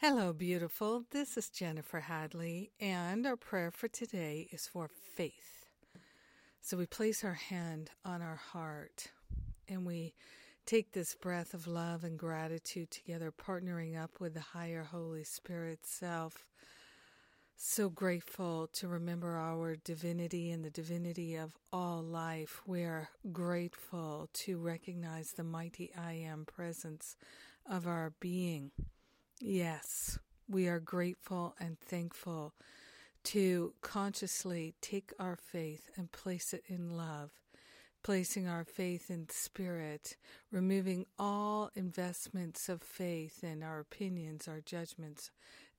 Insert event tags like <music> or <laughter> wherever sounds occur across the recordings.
Hello, beautiful. This is Jennifer Hadley, and our prayer for today is for faith. So we place our hand on our heart and we take this breath of love and gratitude together, partnering up with the higher Holy Spirit self. So grateful to remember our divinity and the divinity of all life. We're grateful to recognize the mighty I am presence of our being. Yes, we are grateful and thankful to consciously take our faith and place it in love, placing our faith in spirit, removing all investments of faith in our opinions, our judgments,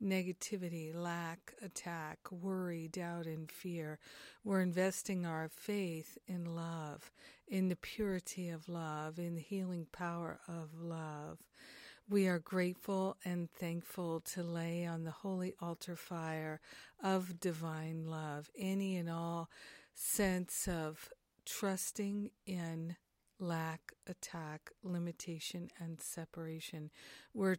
negativity, lack, attack, worry, doubt, and fear. We're investing our faith in love, in the purity of love, in the healing power of love. We are grateful and thankful to lay on the holy altar fire of divine love any and all sense of trusting in lack, attack, limitation, and separation. We're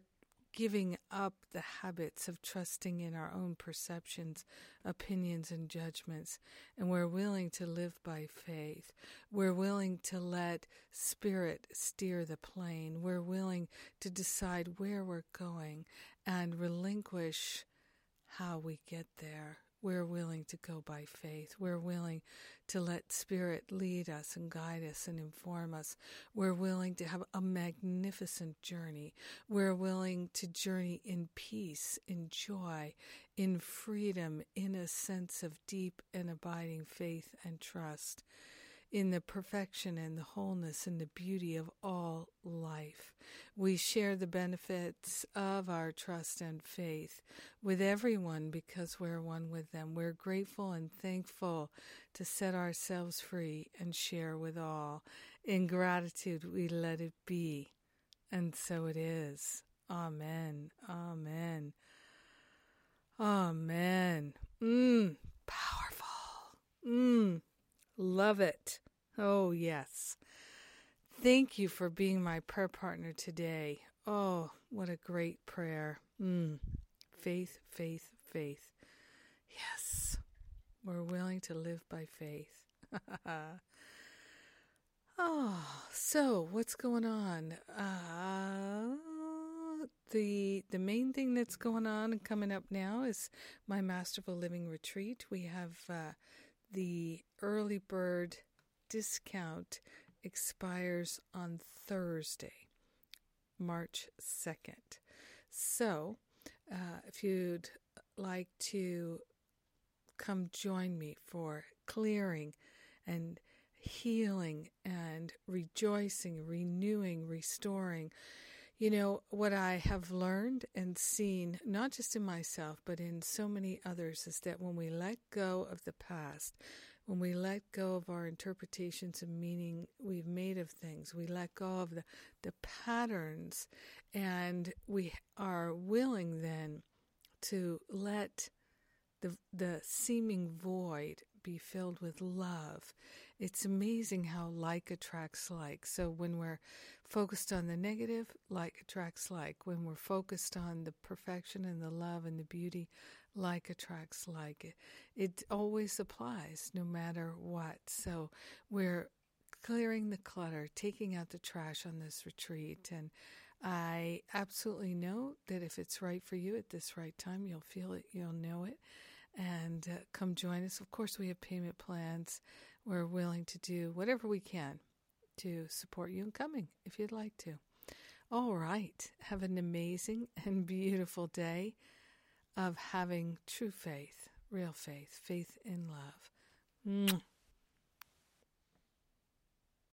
giving up the habits of trusting in our own perceptions, opinions, and judgments. And we're willing to live by faith. We're willing to let Spirit steer the plane. We're willing to decide where we're going and relinquish how we get there. We're willing to go by faith. We're willing to let Spirit lead us and guide us and inform us. We're willing to have a magnificent journey. We're willing to journey in peace, in joy, in freedom, in a sense of deep and abiding faith and trust in the perfection and the wholeness and the beauty of all life. We share the benefits of our trust and faith with everyone because we're one with them. We're grateful and thankful to set ourselves free and share with all. In gratitude, we let it be. And so it is. Amen. Amen. Amen. Mmm. Love it. Oh, yes. Thank you for being my prayer partner today. Oh, what a great prayer. Mm. Faith, faith, faith. Yes, we're willing to live by faith. <laughs> oh, so what's going on? Uh, the the main thing that's going on and coming up now is my Masterful Living Retreat. We have uh, the early bird discount expires on Thursday, March 2nd. So, uh, if you'd like to come join me for clearing and healing and rejoicing, renewing, restoring, you know, what I have learned and seen, not just in myself, but in so many others, is that when we let go of the past, when we let go of our interpretations and meaning we've made of things, we let go of the, the patterns, and we are willing then to let the, the seeming void be filled with love. It's amazing how like attracts like. So when we're focused on the negative, like attracts like. When we're focused on the perfection and the love and the beauty, like attracts like. It, it always applies no matter what. So we're clearing the clutter, taking out the trash on this retreat. And I absolutely know that if it's right for you at this right time, you'll feel it, you'll know it and uh, come join us. Of course, we have payment plans. We're willing to do whatever we can to support you in coming if you'd like to. All right. Have an amazing <laughs> and beautiful day of having true faith, real faith, faith in love. Mwah.